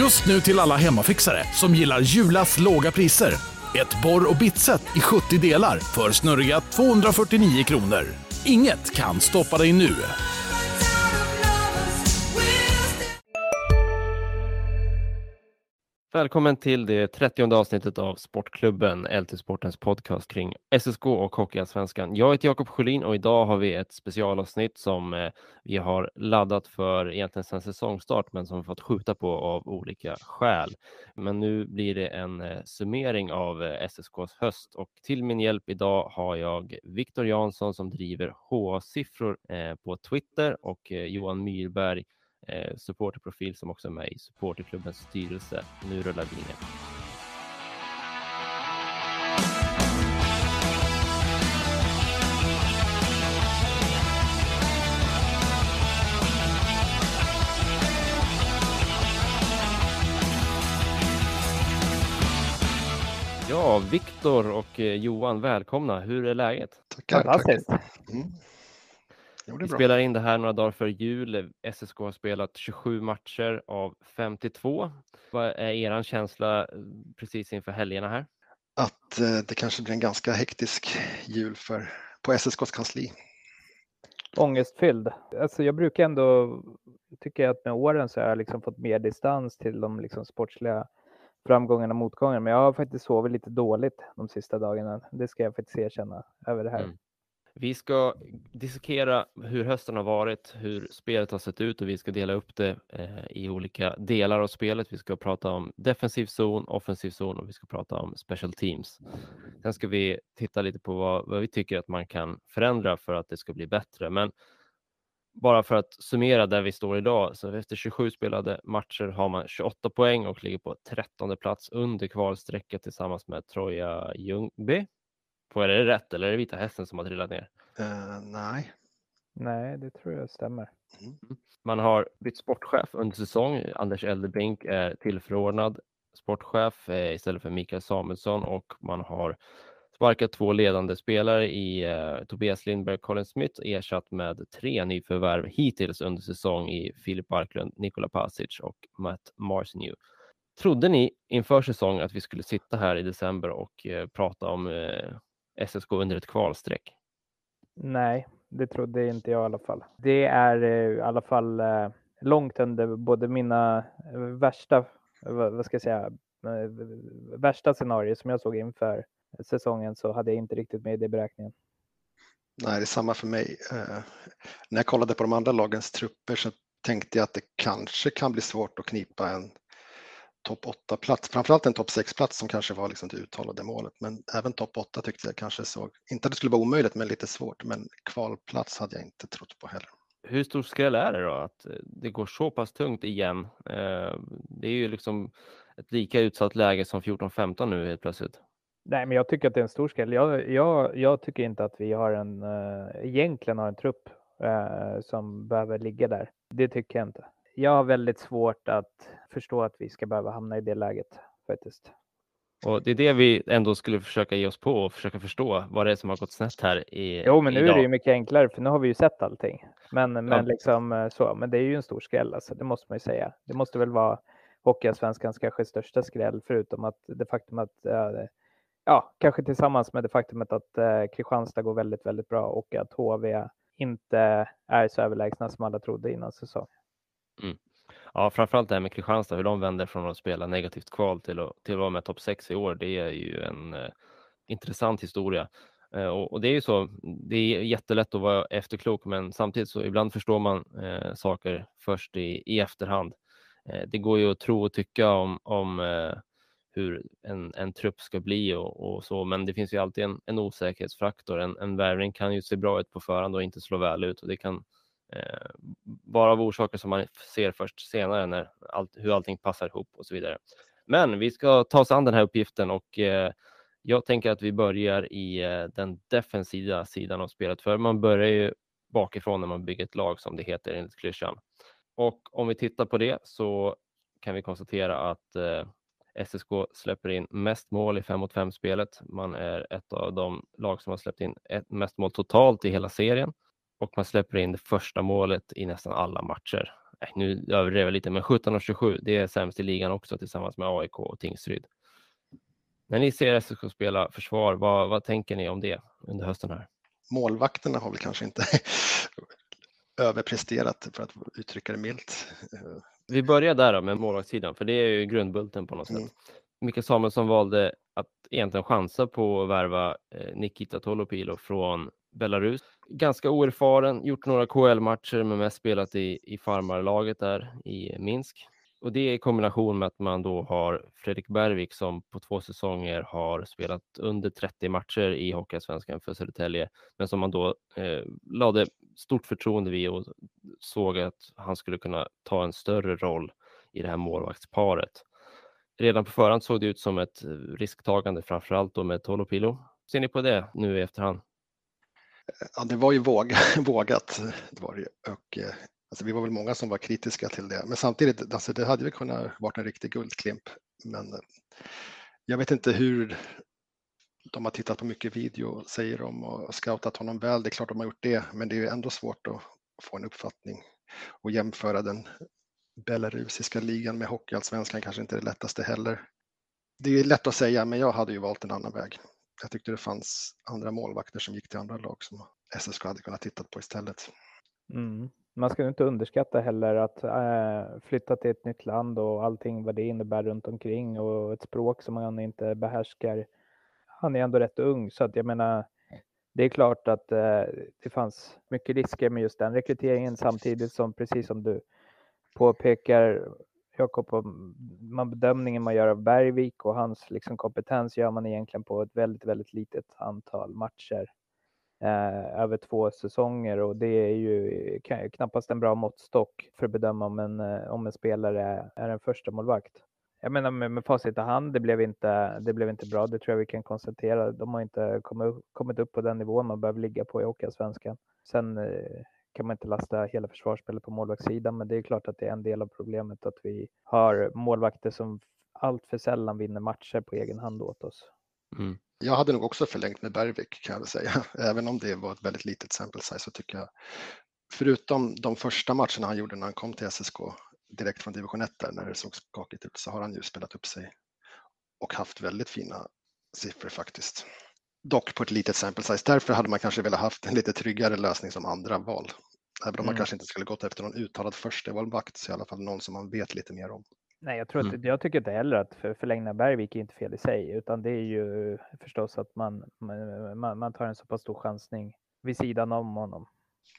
Just nu till alla hemmafixare som gillar Julas låga priser. Ett borr och bitset i 70 delar för snurriga 249 kronor. Inget kan stoppa dig nu. Välkommen till det 30 avsnittet av Sportklubben, LT-sportens podcast kring SSK och Hockeyallsvenskan. Jag heter Jakob Sjölin och idag har vi ett specialavsnitt som eh, vi har laddat för egentligen sedan säsongstart, men som vi fått skjuta på av olika skäl. Men nu blir det en eh, summering av eh, SSKs höst och till min hjälp idag har jag Viktor Jansson som driver HA-siffror på Twitter och Johan Myrberg eh, supporterprofil som också är med i supporterklubbens styrelse. Nu rullar vi ner. Ja, Viktor och eh, Johan, välkomna. Hur är läget? Tackar. Fantastiskt. Mm. Vi spelar in det här några dagar före jul. SSK har spelat 27 matcher av 52. Vad är er känsla eh, precis inför helgerna här? Att eh, det kanske blir en ganska hektisk jul för, på SSKs kansli. Ångestfylld. Alltså jag brukar ändå tycka att med åren så har jag liksom fått mer distans till de liksom sportsliga framgångarna och motgångarna. Men jag har faktiskt sovit lite dåligt de sista dagarna. Det ska jag faktiskt erkänna över det här. Mm. Vi ska dissekera hur hösten har varit, hur spelet har sett ut och vi ska dela upp det eh, i olika delar av spelet. Vi ska prata om defensiv zon, offensiv zon och vi ska prata om special teams. Sen ska vi titta lite på vad, vad vi tycker att man kan förändra för att det ska bli bättre. Men bara för att summera där vi står idag, så efter 27 spelade matcher har man 28 poäng och ligger på 13 plats under kvalstrecket tillsammans med Troja Ljungby Får jag det rätt eller är det Vita Hästen som har trillat ner? Uh, nej. Nej, det tror jag stämmer. Mm. Man har bytt sportchef under säsong. Anders Eldebink är tillförordnad sportchef eh, istället för Mikael Samuelsson och man har sparkat två ledande spelare i eh, Tobias Lindberg och Colin Smith ersatt med tre nyförvärv hittills under säsong i Filip Barklund, Nikola Pasic och Matt Marcinew. Trodde ni inför säsong att vi skulle sitta här i december och eh, prata om eh, SSK under ett kvalstreck? Nej, det trodde inte jag i alla fall. Det är eh, i alla fall eh, långt under både mina eh, värsta, vad ska jag säga, värsta scenarier som jag såg inför säsongen så hade jag inte riktigt med i det beräkningen. Nej, det är samma för mig. när jag kollade på de andra lagens trupper så tänkte jag att det kanske kan bli svårt att knipa en topp 8-plats, framförallt en topp 6-plats som kanske var liksom det uttalade målet. Men även topp 8 tyckte jag kanske såg, inte att det skulle vara omöjligt, men lite svårt. Men kvalplats hade jag inte trott på heller. Hur stor skräll är det då att eh, det går så pass tungt igen? Eh, det är ju liksom ett lika utsatt läge som 14-15 nu helt plötsligt. Nej, men jag tycker att det är en stor skräll. Jag, jag, jag tycker inte att vi har en, äh, egentligen har en trupp äh, som behöver ligga där. Det tycker jag inte jag har väldigt svårt att förstå att vi ska behöva hamna i det läget faktiskt. Och det är det vi ändå skulle försöka ge oss på och försöka förstå vad det är som har gått snett här i Jo, men nu idag. är det ju mycket enklare för nu har vi ju sett allting. Men, ja. men liksom eh, så, men det är ju en stor skräll alltså, det måste man ju säga. Det måste väl vara Hockeyallsvenskans kanske största skräll förutom att det faktum att äh, ja, kanske tillsammans med det faktumet att äh, Kristianstad går väldigt, väldigt bra och att HV inte är så överlägsna som alla trodde innan säsongen. Mm. Ja, framförallt det här med Kristianstad, hur de vänder från att spela negativt kval till att, till att vara med topp 6 i år. Det är ju en eh, intressant historia. Eh, och, och, det är ju så, det är jättelätt att vara efterklok, men samtidigt så ibland förstår man eh, saker först i, i efterhand. Eh, det går ju att tro och tycka om, om eh, hur en, en trupp ska bli och, och, så, men det finns ju alltid en, en osäkerhetsfaktor. En, en värvning kan ju se bra ut på förhand och inte slå väl ut och det kan Eh, bara av orsaker som man ser först senare när allt, hur allting passar ihop och så vidare. Men vi ska ta oss an den här uppgiften och eh, jag tänker att vi börjar i eh, den defensiva sidan av spelet, för man börjar ju bakifrån när man bygger ett lag som det heter enligt klyschan. Och om vi tittar på det så kan vi konstatera att eh, SSK släpper in mest mål i 5 mot 5 spelet. Man är ett av de lag som har släppt in mest mål totalt i hela serien och man släpper in det första målet i nästan alla matcher. nu överdrev jag lite, men 17 av 27, det är sämst i ligan också tillsammans med AIK och Tingsryd. När ni ser SSK spela försvar, vad, vad tänker ni om det under hösten här? Målvakterna har väl kanske inte överpresterat för att uttrycka det milt. Vi börjar där då med målvaktssidan, för det är ju grundbulten på något mm. sätt. Mikael Samuelsson valde att egentligen chansa på att värva eh, Nikita Tolopilo från Belarus. Ganska oerfaren, gjort några KL-matcher men mest spelat i, i farmarlaget där i Minsk. Och det i kombination med att man då har Fredrik Bergvik som på två säsonger har spelat under 30 matcher i Hockeyallsvenskan för Södertälje, men som man då eh, lade stort förtroende vid och såg att han skulle kunna ta en större roll i det här målvaktsparet. Redan på förhand såg det ut som ett eh, risktagande, framförallt då med Tolopilo. Ser ni på det nu i efterhand? Ja, det var ju våg, vågat. Det var det. Och, eh, alltså, vi var väl många som var kritiska till det, men samtidigt, alltså, det hade ju kunnat vara en riktig guldklimp. Men eh, jag vet inte hur de har tittat på mycket video, säger de, och scoutat honom väl. Det är klart de har gjort det, men det är ju ändå svårt att få en uppfattning och jämföra den belarusiska ligan med hockeyallsvenskan kanske inte är det lättaste heller. Det är lätt att säga, men jag hade ju valt en annan väg jag tyckte det fanns andra målvakter som gick till andra lag som SSK hade kunnat titta på istället. Mm. Man ska inte underskatta heller att äh, flytta till ett nytt land och allting vad det innebär runt omkring och ett språk som man inte behärskar. Han är ändå rätt ung så att jag menar, det är klart att äh, det fanns mycket risker med just den rekryteringen samtidigt som precis som du påpekar Jakob, man bedömningen man gör av Bergvik och hans liksom kompetens gör man egentligen på ett väldigt, väldigt litet antal matcher eh, över två säsonger och det är ju knappast en bra måttstock för att bedöma om en, eh, om en spelare är en första målvakt. Jag menar med, med facit i hand, det blev, inte, det blev inte bra, det tror jag vi kan konstatera. De har inte kommit, kommit upp på den nivån man behöver ligga på i Hockeyallsvenskan. Sen eh, kan man inte lasta hela försvarsspelet på målvaktssidan, men det är klart att det är en del av problemet att vi har målvakter som allt för sällan vinner matcher på egen hand åt oss. Mm. Jag hade nog också förlängt med Bergvik kan jag väl säga, även om det var ett väldigt litet sample size så tycker jag, förutom de första matcherna han gjorde när han kom till SSK direkt från division 1 där när det såg skakigt ut så har han ju spelat upp sig och haft väldigt fina siffror faktiskt. Dock på ett litet sample size. Därför hade man kanske velat haft en lite tryggare lösning som andra val. Även om mm. man kanske inte skulle gått efter någon uttalad första valvakt så i alla fall någon som man vet lite mer om. Nej, jag, tror att, mm. jag tycker inte heller att för, förlängna Bergvik är inte fel i sig, utan det är ju förstås att man, man, man tar en så pass stor chansning vid sidan om honom.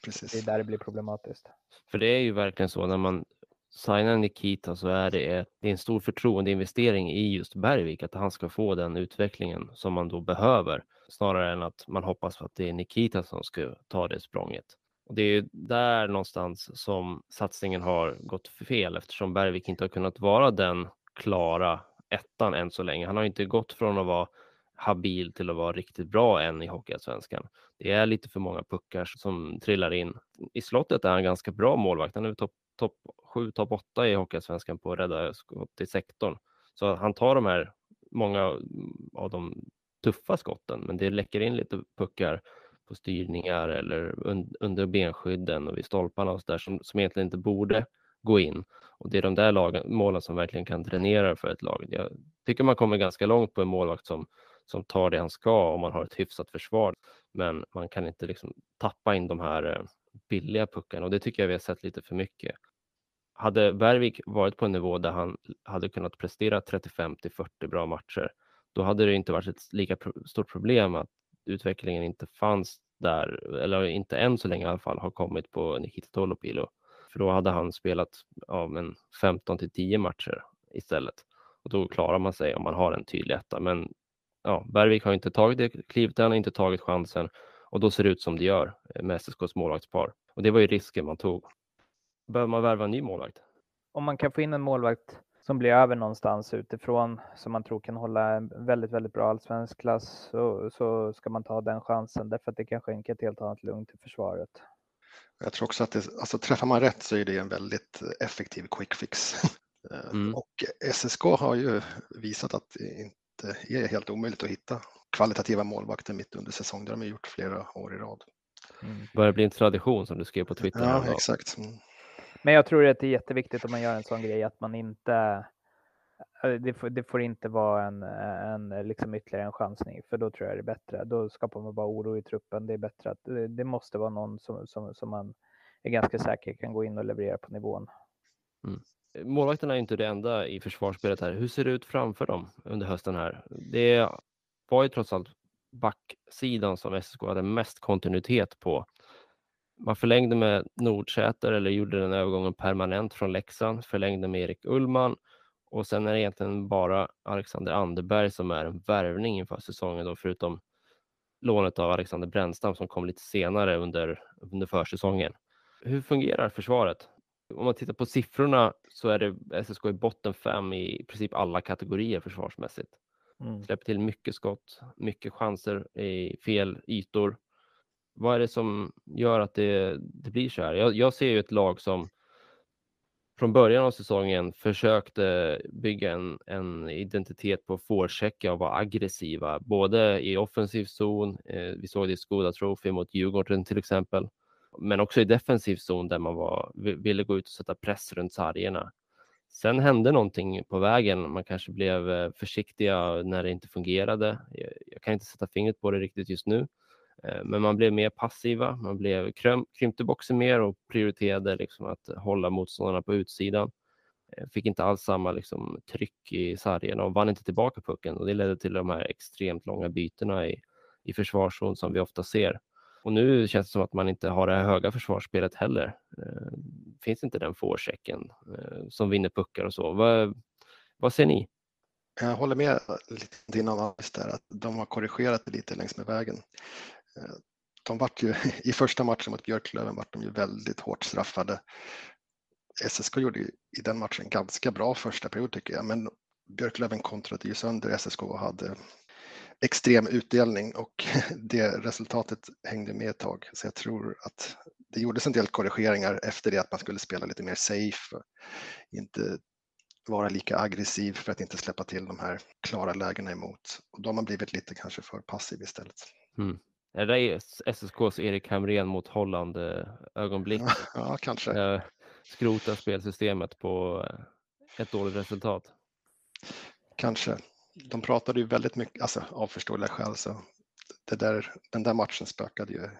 Precis. Det är där det blir problematiskt. För det är ju verkligen så när man signar Nikita så är det, ett, det är en stor förtroendeinvestering i just Bergvik, att han ska få den utvecklingen som man då behöver, snarare än att man hoppas på att det är Nikita som ska ta det språnget. Och det är där någonstans som satsningen har gått fel eftersom Bergvik inte har kunnat vara den klara ettan än så länge. Han har inte gått från att vara habil till att vara riktigt bra än i Hockeyallsvenskan. Det är lite för många puckar som trillar in. I slottet är han ganska bra målvakt. Han är topp topp 7, topp 8 i Hockeyallsvenskan på att rädda skott i sektorn. Så han tar de här, många av de tuffa skotten, men det läcker in lite puckar på styrningar eller under benskydden och vid stolparna och så där som, som egentligen inte borde gå in. Och det är de där lagen, målen som verkligen kan dränera för ett lag. Jag tycker man kommer ganska långt på en målvakt som, som tar det han ska om man har ett hyfsat försvar. Men man kan inte liksom tappa in de här eh, billiga puckarna och det tycker jag vi har sett lite för mycket. Hade Bergvik varit på en nivå där han hade kunnat prestera 35 till 40 bra matcher, då hade det inte varit ett lika stort problem att utvecklingen inte fanns där, eller inte än så länge i alla fall, har kommit på Nikita Tolopilo. För då hade han spelat ja, men 15 till 10 matcher istället. Och då klarar man sig om man har en tydlig etta. Men ja, Bergvik har inte tagit det klivet, han har inte tagit chansen och då ser det ut som det gör eh, med SSKs målvaktspar. Och det var ju risken man tog. Behöver man värva en ny målvakt? Om man kan få in en målvakt som blir över någonstans utifrån som man tror kan hålla en väldigt, väldigt bra allsvensk klass så, så ska man ta den chansen därför att det kan skänka ett helt annat lugn till försvaret. Jag tror också att det, alltså, träffar man rätt så är det en väldigt effektiv quick fix. Mm. Och SSK har ju visat att det inte är helt omöjligt att hitta kvalitativa målvakter mitt under säsong. Det har de gjort flera år i rad. Mm. Börjar bli en tradition som du skrev på Twitter. Ja, exakt. Mm. Men jag tror att det är jätteviktigt om man gör en sån grej att man inte eh, eh, det får, det får inte vara en, eh, en liksom ytterligare en chansning, för då tror jag det är bättre. Då skapar man bara oro i truppen. Det är bättre att det, måste vara någon som, som, som man är ganska säker kan gå in och leverera på nivån. Mm. Målvakterna är inte det enda i försvarsspelet här. Hur ser det ut framför dem under hösten här? Det var ju trots allt backsidan som SSK hade mest kontinuitet på. Man förlängde med Nordsäter eller gjorde den övergången permanent från Leksand, förlängde med Erik Ullman och sen är det egentligen bara Alexander Anderberg som är en värvning inför säsongen då, förutom lånet av Alexander Brännstam som kom lite senare under, under försäsongen. Hur fungerar försvaret? Om man tittar på siffrorna så är det SSK i botten fem i princip alla kategorier försvarsmässigt. Mm. Släpper till mycket skott, mycket chanser i fel ytor. Vad är det som gör att det, det blir så här? Jag, jag ser ju ett lag som från början av säsongen försökte bygga en, en identitet på forechecka och vara aggressiva, både i offensiv zon, eh, vi såg det i Skoda Trophy mot Djurgården till exempel, men också i defensiv zon där man var, ville gå ut och sätta press runt sargerna. Sen hände någonting på vägen. Man kanske blev eh, försiktiga när det inte fungerade. Jag kan inte sätta fingret på det riktigt just nu, Eh, men man blev mer passiva. Man blev krympte boxen mer och prioriterade liksom att hålla motståndarna på utsidan. Eh, fick inte alls samma liksom, tryck i sargerna och vann inte tillbaka pucken och det ledde till de här extremt långa bytena i, i försvarszon som vi ofta ser. Och nu känns det som att man inte har det här höga försvarsspelet heller. Eh, finns inte den forechecken eh, som vinner puckar och så. Vad, vad ser ni? Jag håller med lite din analys där, att de har korrigerat det lite längs med vägen. Eh, de vart ju, I första matchen mot Björklöven vart de ju väldigt hårt straffade. SSK gjorde i den matchen ganska bra första period tycker jag, men Björklöven kontrade ju sönder SSK och hade extrem utdelning och det resultatet hängde med ett tag. Så jag tror att det gjordes en del korrigeringar efter det att man skulle spela lite mer safe, inte vara lika aggressiv för att inte släppa till de här klara lägena emot. Och då har man blivit lite kanske för passiv istället. Mm. Är det SSKs Erik Hamrén mot Holland ögonblick? Ja, kanske. Skrota spelsystemet på ett dåligt resultat. Kanske de pratade ju väldigt mycket, alltså av förståeliga skäl, så det där, den där matchen spökade ju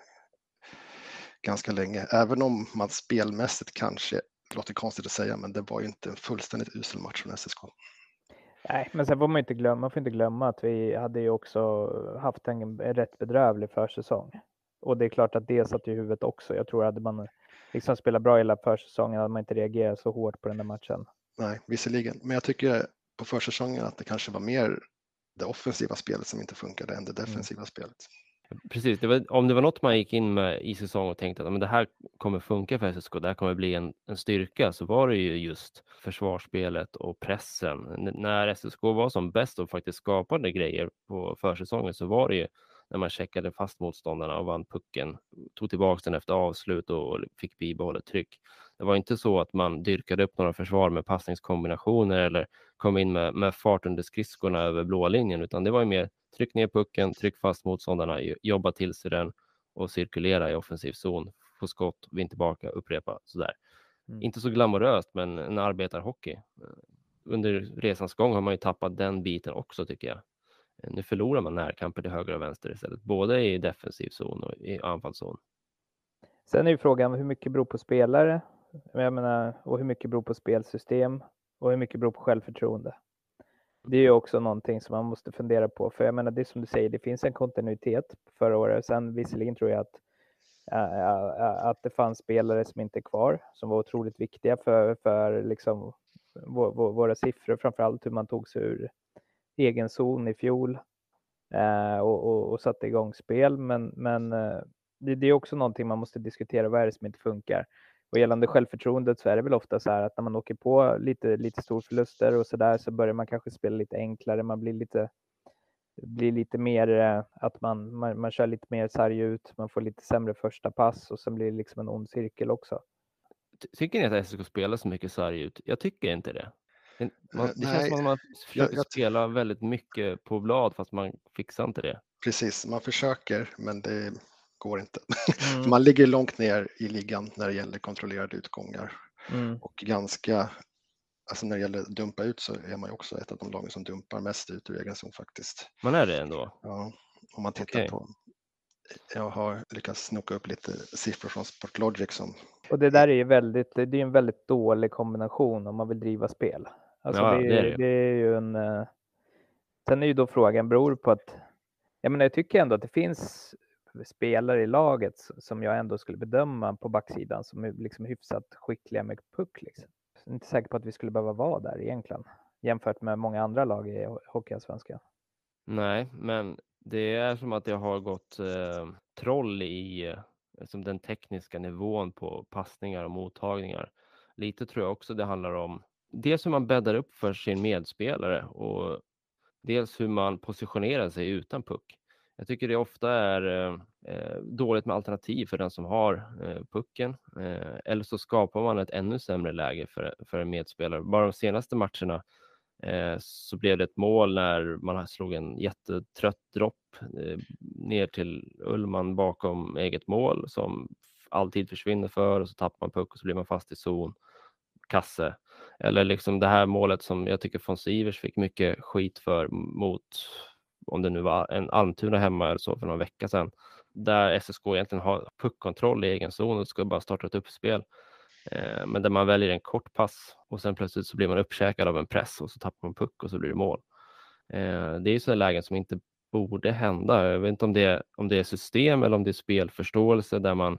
ganska länge. Även om man spelmässigt kanske, det låter konstigt att säga, men det var ju inte en fullständigt usel match från SSK. Nej, men sen får man inte glömma, man får inte glömma att vi hade ju också haft en rätt bedrövlig försäsong. Och det är klart att det satt i huvudet också. Jag tror att hade man liksom spelat bra hela försäsongen hade man inte reagerat så hårt på den där matchen. Nej, visserligen. Men jag tycker på försäsongen att det kanske var mer det offensiva spelet som inte funkade än det mm. defensiva mm. spelet. Precis, det var, om det var något man gick in med i säsong och tänkte att men det här kommer funka för SSK, det här kommer bli en, en styrka, så var det ju just försvarsspelet och pressen. N när SSK var som bäst och faktiskt skapade grejer på försäsongen så var det ju när man checkade fast motståndarna och vann pucken, tog tillbaka den efter avslut och fick bibehållet tryck. Det var inte så att man dyrkade upp några försvar med passningskombinationer eller kom in med, med fart under skridskorna över blåa linjen, utan det var ju mer tryck ner pucken, tryck fast motståndarna, jobba till sig den och cirkulera i offensiv zon, få skott, vinn tillbaka, upprepa sådär. Mm. Inte så glamoröst, men en arbetarhockey. Under resans gång har man ju tappat den biten också tycker jag. Nu förlorar man närkamper till höger och vänster istället, både i defensiv zon och i anfallszon. Sen är ju frågan hur mycket beror på spelare jag menar, och hur mycket beror på spelsystem och hur mycket beror på självförtroende. Det är ju också någonting som man måste fundera på, för jag menar, det är som du säger, det finns en kontinuitet förra året. Sen visserligen tror jag att, äh, att det fanns spelare som inte är kvar, som var otroligt viktiga för, för liksom, våra siffror, framförallt hur man tog sig ur egen zon i fjol äh, och, och, och, satte igång spel. Men, men det, det, är också någonting man måste diskutera. Vad är det som inte funkar? Och gällande självförtroendet så är det väl ofta så här att när man åker på lite, lite storförluster och så där så börjar man kanske spela lite enklare. Man blir lite, blir lite mer eh, att man, man, man kör lite mer sarg ut. Man får lite sämre första pass och sen blir det liksom en ond cirkel också. Tycker ni att SSK spelar så mycket sarg ut? Jag tycker inte det. Man, det känns som att man försöker jag, spela väldigt mycket på blad fast man fixar inte det. Precis, man försöker men det går inte. Mm. man ligger långt ner i ligan när det gäller kontrollerade utgångar. Mm. Och ganska, alltså när det gäller att dumpa ut så är man ju också ett av de lagen som dumpar mest ut ur egen zon faktiskt. Man är det ändå? Ja, om man tittar okay. på jag har lyckats snoka upp lite siffror från Sportlogic som... Och det där är ju väldigt, det är en väldigt dålig kombination om man vill driva spel. Alltså ja, det, det, är det. det, är ju en... Eh, sen är ju då frågan, beror på att... Jag menar, jag tycker ändå att det finns spelare i laget som jag ändå skulle bedöma på backsidan som är liksom hyfsat skickliga med puck. Liksom. Jag är inte säker på att vi skulle behöva vara där egentligen jämfört med många andra lag i Hockeyallsvenskan. Nej, men det är som att jag har gått eh, troll i eh, som den tekniska nivån på passningar och mottagningar. Lite tror jag också det handlar om dels hur man bäddar upp för sin medspelare och dels hur man positionerar sig utan puck. Jag tycker det ofta är eh, dåligt med alternativ för den som har eh, pucken eh, eller så skapar man ett ännu sämre läge för, för en medspelare. Bara de senaste matcherna Eh, så blev det ett mål när man slog en jättetrött dropp eh, ner till Ullman bakom eget mål som alltid försvinner för och så tappar man puck och så blir man fast i zon. Kasse. Eller liksom det här målet som jag tycker von Sivers fick mycket skit för mot, om det nu var en Almtuna hemma eller så för någon vecka sedan, där SSK egentligen har puckkontroll i egen zon och ska bara starta ett uppspel. Eh, men där man väljer en kort pass och sen plötsligt så blir man uppkäkad av en press och så tappar man puck och så blir det mål. Eh, det är sådana lägen som inte borde hända. Jag vet inte om det, är, om det är system eller om det är spelförståelse där man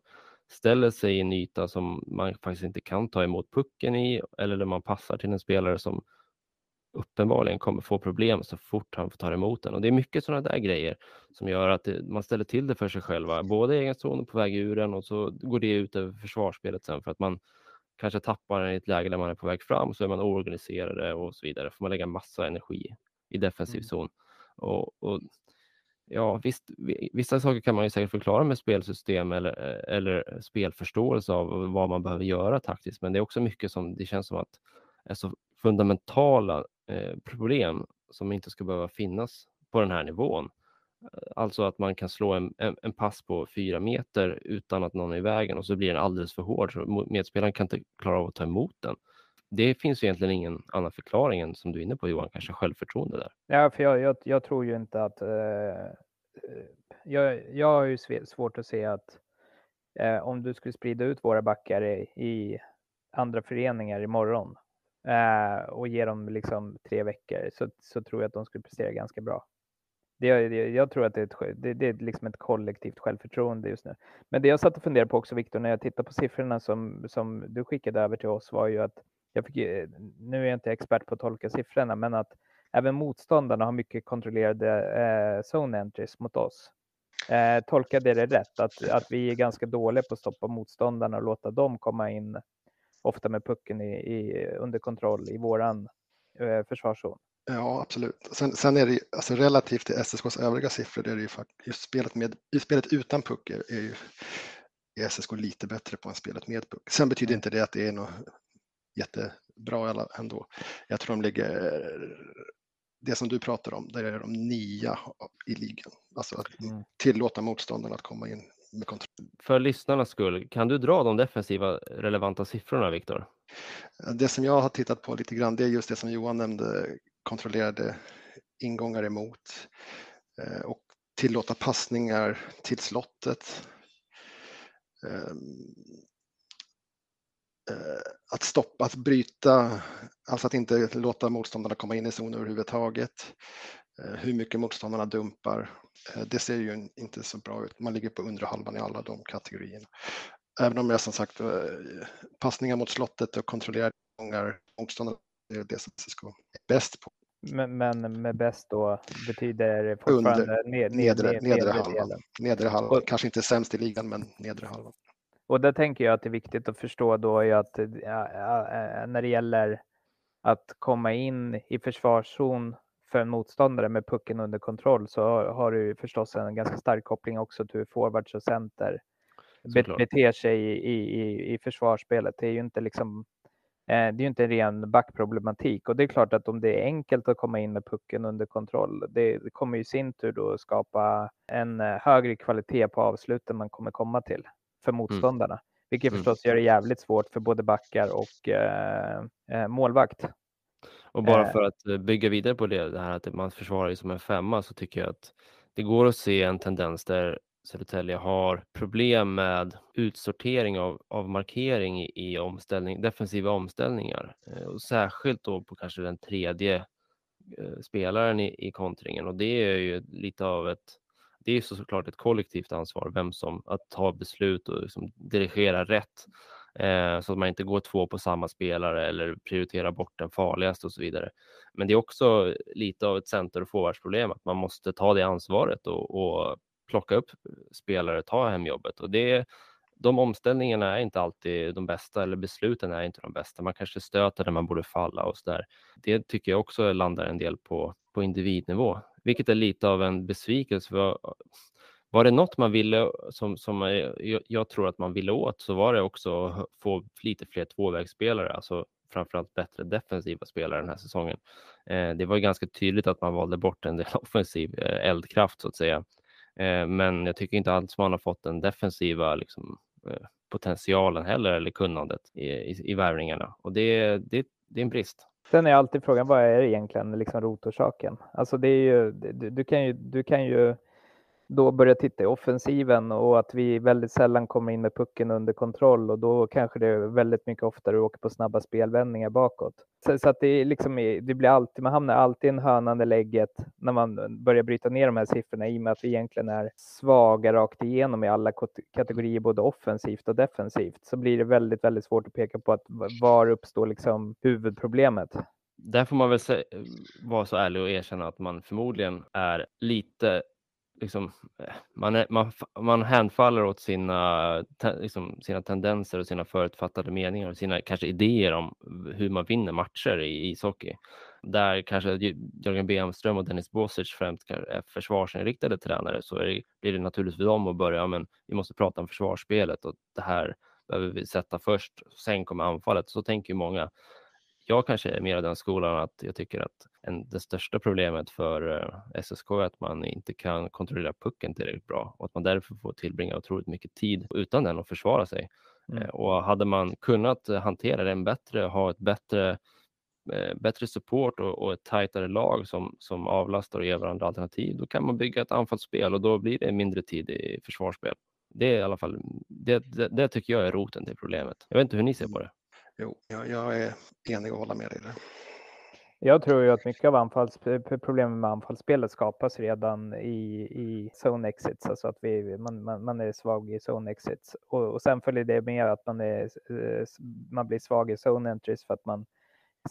ställer sig i en yta som man faktiskt inte kan ta emot pucken i eller där man passar till en spelare som uppenbarligen kommer få problem så fort han får ta emot den. Och det är mycket sådana där grejer som gör att det, man ställer till det för sig själva, både i egen zon och på väg ur den och så går det ut över försvarsspelet sen för att man kanske tappar den i ett läge där man är på väg fram så är man oorganiserade och så vidare. får man lägga massa energi i defensiv mm. zon. Och, och, ja, visst, vissa saker kan man ju säkert förklara med spelsystem eller, eller spelförståelse av vad man behöver göra taktiskt, men det är också mycket som det känns som att är så fundamentala eh, Eh, problem som inte ska behöva finnas på den här nivån. Alltså att man kan slå en, en, en, pass på fyra meter utan att någon är i vägen och så blir den alldeles för hård så medspelaren kan inte klara av att ta emot den. Det finns egentligen ingen annan förklaring än som du är inne på Johan, kanske självförtroende där. Ja, för jag, jag, jag tror ju inte att... Eh, eh jag, jag har ju svårt att se att eh, om du skulle sprida ut våra backar i, i andra föreningar imorgon eh, och ge dem liksom tre veckor så, så tror jag att de skulle prestera ganska bra. Det, det, jag tror att det är, ett, det, det, är liksom ett kollektivt självförtroende just nu. Men det jag satt och funderade på också, Viktor, när jag tittar på siffrorna som, som du skickade över till oss var ju att jag fick, nu är jag inte expert på att tolka siffrorna, men att även motståndarna har mycket kontrollerade eh, zone entries mot oss. Eh, tolkade det rätt? Att, att vi är ganska dåliga på att stoppa motståndarna och låta dem komma in ofta med pucken i, i under kontroll i våran eh, försvarszon. Ja, absolut. Sen, sen, är det alltså relativt till SSKs övriga siffror, det är det ju just spelet, med, spelet utan puck är, är ju är SSK lite bättre på än spelet med puck. Sen betyder mm. inte det att det är något jättebra ändå. Jag tror de ligger, det som du pratar om, där är de nia i ligan. Alltså att mm. tillåta motståndarna att komma in. För lyssnarnas skull, kan du dra de defensiva relevanta siffrorna, Viktor? Det som jag har tittat på lite grann, det är just det som Johan nämnde, kontrollerade ingångar emot eh, och tillåta passningar till slottet. Ehm, eh, att stoppa, att bryta, alltså att inte låta motståndarna komma in i zonen överhuvudtaget. Eh, hur mycket motståndarna dumpar. Det ser ju inte så bra ut. Man ligger på undre halvan i alla de kategorierna. Även om jag som sagt passningar mot slottet och kontrollerade gångar motståndarna det är det som SSK är bäst på. Men, men med bäst då betyder fortfarande Under, ned, nedre, nedre, nedre halvan. Nedre halvan. Och, Kanske inte sämst i ligan, men nedre halvan. Och där tänker jag att det är viktigt att förstå då är att ja, när det gäller att komma in i försvarszon för en motståndare med pucken under kontroll så har du förstås en ganska stark koppling också till hur forwards och center beter sig i, i, i försvarsspelet. Det är ju inte liksom Eh, det är ju inte en ren backproblematik och det är klart att om det är enkelt att komma in med pucken under kontroll, det kommer ju i sin tur då skapa en eh, högre kvalitet på avsluten man kommer komma till för mm. motståndarna, mm. vilket förstås gör det jävligt svårt för både backar och eh, eh målvakt. Och bara för att bygga vidare på det, det här att man försvarar som en femma, så tycker jag att det går att se en tendens där Södertälje har problem med utsortering av, av markering i, i omställning, defensiva omställningar. Eh, och särskilt då på kanske den tredje eh, spelaren i, i kontringen. Och det är ju lite av ett det är såklart ett kollektivt ansvar, vem som att ta beslut och liksom dirigera rätt eh, så att man inte går två på samma spelare eller prioriterar bort den farligaste och så vidare. Men det är också lite av ett center och forwardsproblem att man måste ta det ansvaret och, och plocka upp spelare, ta hem jobbet och det de omställningarna är inte alltid de bästa eller besluten är inte de bästa. Man kanske stöter där man borde falla och så där. Det tycker jag också landar en del på, på individnivå, vilket är lite av en besvikelse. För var det något man ville, som, som eh, jag, jag tror att man ville åt, så var det också att få lite fler tvåvägsspelare, alltså framförallt bättre defensiva spelare den här säsongen. Eh, det var ganska tydligt att man valde bort en del offensiv eh, eldkraft så att säga. Eh, men jag tycker inte alls man har fått den defensiva liksom, eh, potentialen heller eller kunnandet i, i, i värvningarna och det, det, det är en brist. Sen är alltid frågan, vad är egentligen liksom rotorsaken? Alltså det är ju, du, du, kan ju, du kan ju då börja titta i offensiven och att vi väldigt sällan kommer in med pucken under kontroll och då kanske det är väldigt mycket oftare åker på snabba spelvändningar bakåt. Så, så att det, är liksom, det blir alltid, man hamnar alltid i en hönande lägget när man börjar bryta ner de här siffrorna i och med att vi egentligen är svaga rakt igenom i alla kategorier, både offensivt och defensivt, så blir det väldigt, väldigt svårt att peka på att var uppstår liksom huvudproblemet där får man väl vara så ärlig och erkänna att man förmodligen är lite liksom, eh, man, är, man, man hänfaller åt sina, te, liksom, sina tendenser och sina förutfattade meningar och sina kanske idéer om hur man vinner matcher i ishockey. Där kanske Jörgen Bemström och Dennis Bosic främst är försvarsinriktade tränare så är det, blir det naturligt för dem att börja, men vi måste prata om försvarsspelet och det här behöver vi sätta först, sen kommer anfallet. Så tänker många jag kanske är mer av den skolan att jag tycker att en, det största problemet för uh, SSK är att man inte kan kontrollera pucken tillräckligt bra och att man därför får tillbringa otroligt mycket tid utan den att försvara sig. Mm. Uh, och hade man kunnat hantera den bättre, ha ett bättre uh, bättre support och, och, ett tajtare lag som, som avlastar och ger varandra alternativ, då kan man bygga ett anfallsspel och då blir det mindre tid i försvarsspel. Det är i alla fall, det, det, det tycker jag är roten till problemet. Jag vet inte hur ni ser på det. Jo, jag, jag är enig och håller med dig där. Jag tror ju att mycket av anfalls, problemen med anfallsspelet skapas redan i, i zone exits, alltså att vi, man, man, man är svag i zone exits. Och, och sen följer det med att man, är, man blir svag i zone entries för att man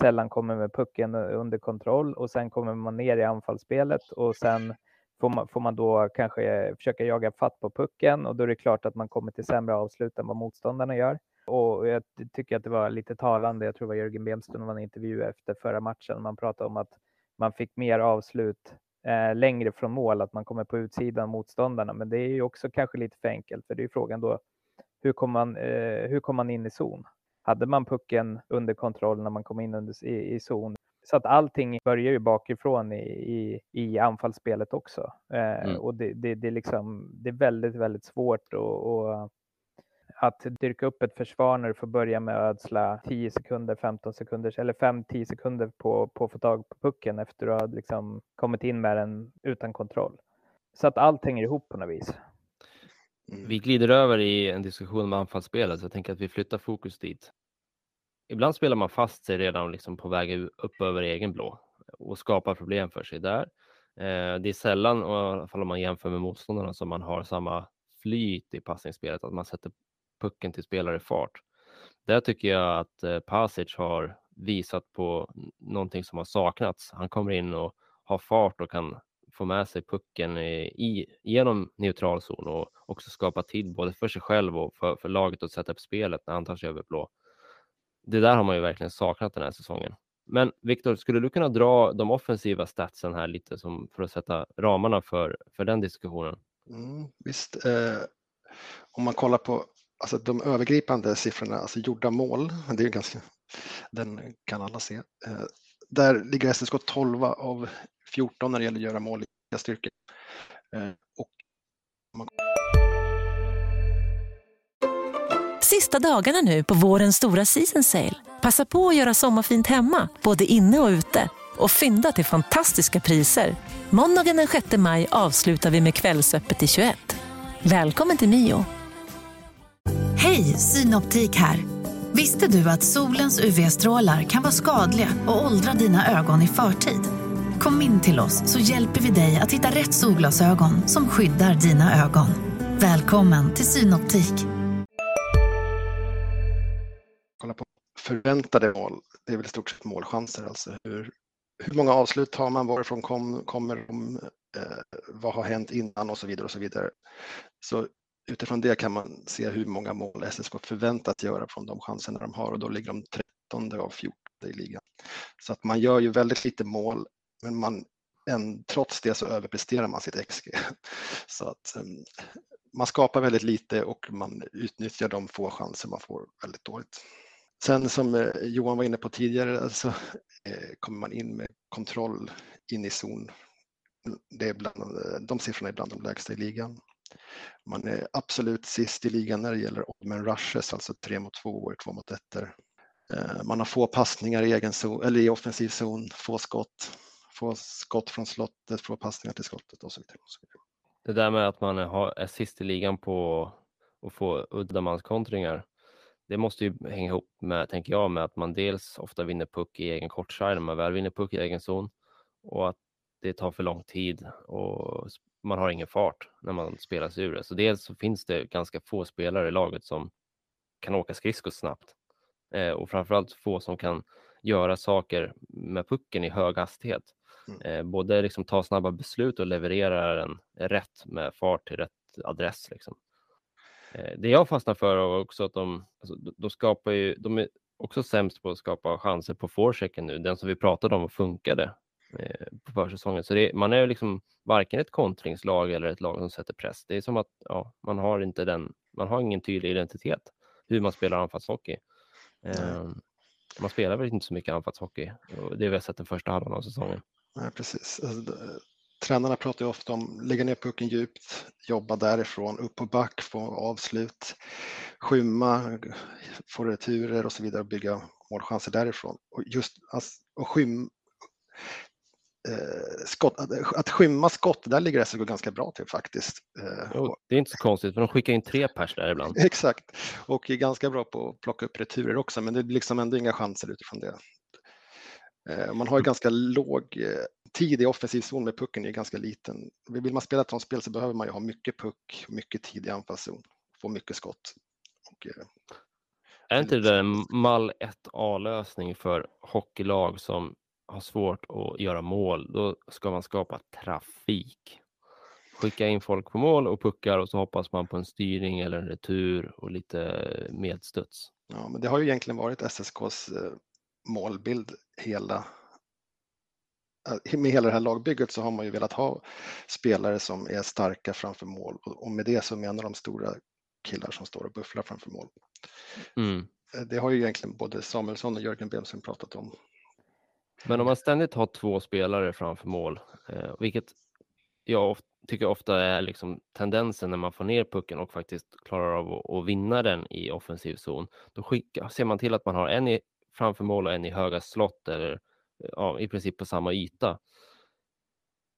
sällan kommer med pucken under kontroll och sen kommer man ner i anfallsspelet och sen får man, får man då kanske försöka jaga fatt på pucken och då är det klart att man kommer till sämre avslut än vad motståndarna gör. Och jag tycker att det var lite talande. Jag tror det var Jörgen Bemström var en intervju efter förra matchen. Man pratade om att man fick mer avslut eh, längre från mål, att man kommer på utsidan motståndarna. Men det är ju också kanske lite för enkelt, för det är frågan då hur kom man, eh, hur kom man in i zon? Hade man pucken under kontroll när man kom in under, i, i zon? Så att allting börjar ju bakifrån i, i, i anfallsspelet också. Eh, mm. Och det, det, det, är liksom, det är väldigt, väldigt svårt att att dyrka upp ett försvar när du får börja med att ödsla 10 sekunder, 15 sekunder eller 5-10 sekunder på, på att få tag på pucken efter att du har liksom kommit in med den utan kontroll. Så att allt hänger ihop på något vis. Mm. Vi glider över i en diskussion om anfallsspelet, så jag tänker att vi flyttar fokus dit. Ibland spelar man fast sig redan liksom på väg upp över egen blå och skapar problem för sig där. Eh, det är sällan, i alla fall om man jämför med motståndarna, som man har samma flyt i passningsspelet, att man sätter pucken till spelare i fart. Där tycker jag att eh, Pasic har visat på någonting som har saknats. Han kommer in och har fart och kan få med sig pucken i, genom neutral zon och också skapa tid både för sig själv och för, för laget att sätta upp spelet när han tar sig över blå. Det där har man ju verkligen saknat den här säsongen. Men Viktor, skulle du kunna dra de offensiva statsen här lite som för att sätta ramarna för, för den diskussionen? Mm, visst, eh, om man kollar på alltså de övergripande siffrorna, alltså gjorda mål, det är ganska, den kan alla se. Eh, där ligger SSK 12 av 14 när det gäller att göra mål i styrka. Eh, och Sista dagarna nu på vårens stora season sale. Passa på att göra sommarfint hemma, både inne och ute. Och fynda till fantastiska priser. Måndagen den 6 maj avslutar vi med Kvällsöppet i 21. Välkommen till Mio. Hej, Synoptik här. Visste du att solens UV-strålar kan vara skadliga och åldra dina ögon i förtid? Kom in till oss så hjälper vi dig att hitta rätt solglasögon som skyddar dina ögon. Välkommen till Synoptik. Kolla på förväntade mål. Det är väl i stort sett målchanser. Alltså hur, hur många avslut har man? Varifrån kom, kommer de? Eh, vad har hänt innan och så vidare och så vidare. Så utifrån det kan man se hur många mål SSK förväntat göra från de chanserna de har och då ligger de 13 av 14 i ligan. Så att man gör ju väldigt lite mål, men man, en, trots det så överpresterar man sitt XG. Så att um, man skapar väldigt lite och man utnyttjar de få chanser man får väldigt dåligt. Sen som eh, Johan var inne på tidigare så eh, kommer man in med kontroll in i zon. Det är bland, de siffrorna är bland de lägsta i ligan. Man är absolut sist i ligan när det gäller odd rushes, alltså tre mot två och två mot ettor. Eh, man har få passningar i, egen zon, eller i offensiv zon, få skott, få skott från slottet, få passningar till skottet och så vidare. Och så vidare. Det där med att man är sist i ligan på att få uddamanskontringar, det måste ju hänga ihop med, tänker jag, med att man dels ofta vinner puck i egen kortside när man väl vinner puck i egen zon och att det tar för lång tid och man har ingen fart när man spelar sig ur det. Så dels så finns det ganska få spelare i laget som kan åka skridskor snabbt eh, och framförallt få som kan göra saker med pucken i hög hastighet. Mm. Eh, både liksom ta snabba beslut och leverera den rätt med fart till rätt adress. Liksom. Eh, det jag fastnar för är också att de, alltså, de skapar ju, de är också sämst på att skapa chanser på forechecken nu, den som vi pratade om och funkade på försäsongen. Så det, man är liksom varken ett kontringslag eller ett lag som sätter press. Det är som att ja, man har inte den, man har ingen tydlig identitet hur man spelar anfallshockey. Eh, man spelar väl inte så mycket anfallshockey det har vi sett den första halvan av säsongen. Nej, precis. Alltså, tränarna pratar ju ofta om lägga ner pucken djupt, jobba därifrån, upp på back, få avslut, skymma, få returer och så vidare och bygga målchanser därifrån. Och just alltså, och skym, eh, skott, att, att skymma skott, där ligger SSK ganska bra till faktiskt. Eh, jo, det är inte så konstigt, för de skickar in tre pers där ibland. Exakt, och är ganska bra på att plocka upp returer också, men det blir liksom ändå inga chanser utifrån det. Eh, man har ju mm. ganska låg tid i offensiv zon med pucken är ganska liten. Vill man spela ett sånt spel så behöver man ju ha mycket puck, mycket tid i anfallszon, få mycket skott. Och, är inte det en mall 1A-lösning för hockeylag som har svårt att göra mål? Då ska man skapa trafik. Skicka in folk på mål och puckar och så hoppas man på en styrning eller en retur och lite medstuds. Ja, men det har ju egentligen varit SSKs målbild hela med hela det här lagbygget så har man ju velat ha spelare som är starka framför mål och med det så menar de stora killar som står och bufflar framför mål. Mm. Eh, det har ju egentligen både Samuelsson och Jörgen Bemsen pratat om. Men om man ständigt har två spelare framför mål, eh, vilket jag tycker ofta är liksom tendensen när man får ner pucken och faktiskt klarar av att, att vinna den i offensiv zon, då skickar, ser man till att man har en i, framför mål och en i höga slott eller eh, ja, i princip på samma yta.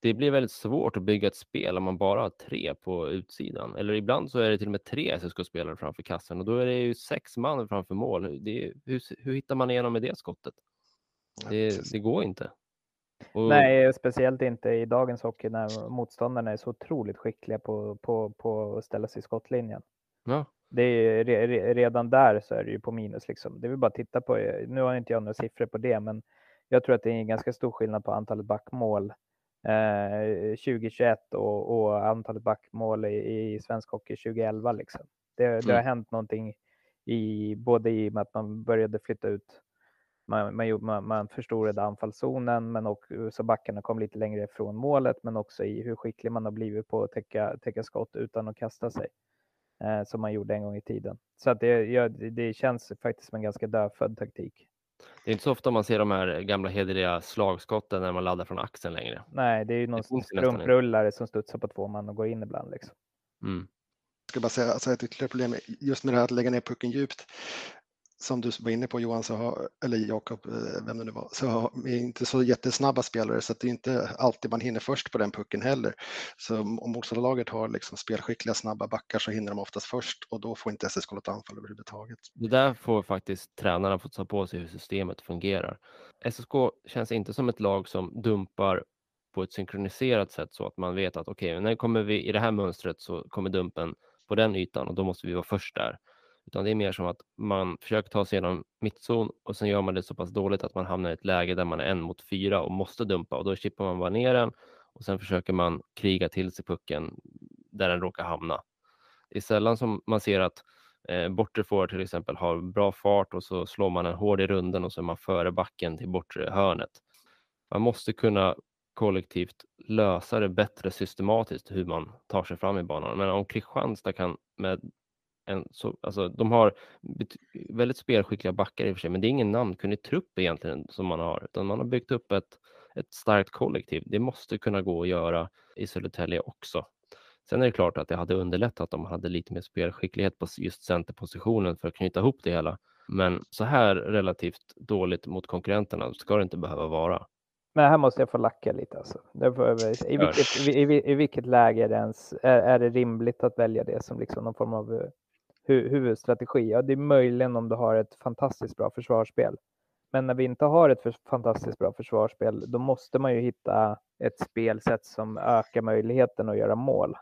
Det blir väldigt svårt att bygga ett spel om man bara har tre på utsidan. Eller ibland så är det till och med tre SSK-spelare framför kassen och då är det ju sex man framför mål. Det är, hur, hur hittar man igenom med det skottet? Det, det går inte. Och... Nej, speciellt inte i dagens hockey när motståndarna är så otroligt skickliga på, på, på att ställa sig i skottlinjen. Ja. Det är, redan där så är det ju på minus. Liksom. Det vill bara titta på. Nu har inte jag några siffror på det, men jag tror att det är en ganska stor skillnad på antalet backmål eh, 2021 och, och, antalet backmål i, i svensk hockey 2011. Liksom. Det, det har mm. hänt någonting i både i och med att man började flytta ut man, man, man förstorade anfallszonen, men också så backarna kom lite längre ifrån målet, men också i hur skicklig man har blivit på att täcka, täcka skott utan att kasta sig, eh, som man gjorde en gång i tiden. Så att det, ja, det känns faktiskt som en ganska dödfödd taktik. Det är inte så ofta man ser de här gamla hederliga slagskotten när man laddar från axeln längre. Nej, det är ju någon strumprullare som studsar på två man och går in ibland. Liksom. Mm. ska bara säga, alltså ett ytterligare problem just med det här att lägga ner pucken djupt som du var inne på Johan, så har, eller Jakob, eh, vem det nu var, så har, är inte så jättesnabba spelare så det är inte alltid man hinner först på den pucken heller. Så om motståndarlaget har liksom spelskickliga snabba backar så hinner de oftast först och då får inte SSK något anfall överhuvudtaget. Det där får faktiskt tränarna få ta på sig hur systemet fungerar. SSK känns inte som ett lag som dumpar på ett synkroniserat sätt så att man vet att okej, okay, när kommer vi i det här mönstret så kommer dumpen på den ytan och då måste vi vara först där. Utan det är mer som att man försöker ta sig igenom mittzon och sen gör man det så pass dåligt att man hamnar i ett läge där man är en mot fyra och måste dumpa och då chippar man bara ner den och sen försöker man kriga till sig pucken där den råkar hamna. Det är sällan som man ser att eh, bortre forward till exempel har bra fart och så slår man en hård i runden och så är man före backen till bortre hörnet. Man måste kunna kollektivt lösa det bättre systematiskt hur man tar sig fram i banan. Men om Kristianstad kan med en så, alltså, de har väldigt spelskickliga backar i och för sig, men det är ingen namnkunnig trupp egentligen som man har, utan man har byggt upp ett, ett starkt kollektiv. Det måste kunna gå att göra i Södertälje också. Sen är det klart att det hade underlättat om man hade lite mer spelskicklighet på just centerpositionen för att knyta ihop det hela. Men så här relativt dåligt mot konkurrenterna ska det inte behöva vara. Men här måste jag få lacka lite. Alltså. I, vilket, i, i, I vilket läge är det, ens, är, är det rimligt att välja det som liksom någon form av hu huvudstrategi. Ja, det är möjligen om du har ett fantastiskt bra försvarsspel. Men när vi inte har ett för fantastiskt bra försvarsspel, då måste man ju hitta ett spelsätt som ökar möjligheten att göra mål.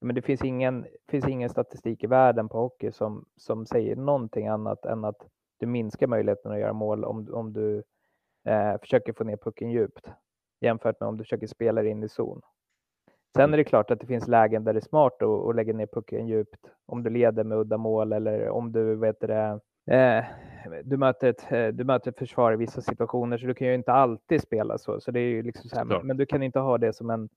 Men det finns ingen, finns ingen statistik i världen på hockey som, som säger någonting annat än att du minskar möjligheten att göra mål om, om du eh, försöker få ner pucken djupt jämfört med om du försöker spela in i zon. Sen är det klart att det finns lägen där det är smart att, att lägga ner pucken djupt. Om du leder med udda mål eller om du vet det, eh, du, möter ett, eh, du möter ett försvar i vissa situationer, så du kan ju inte alltid spela så. så det är ju liksom så här, men, men, du kan inte ha det som en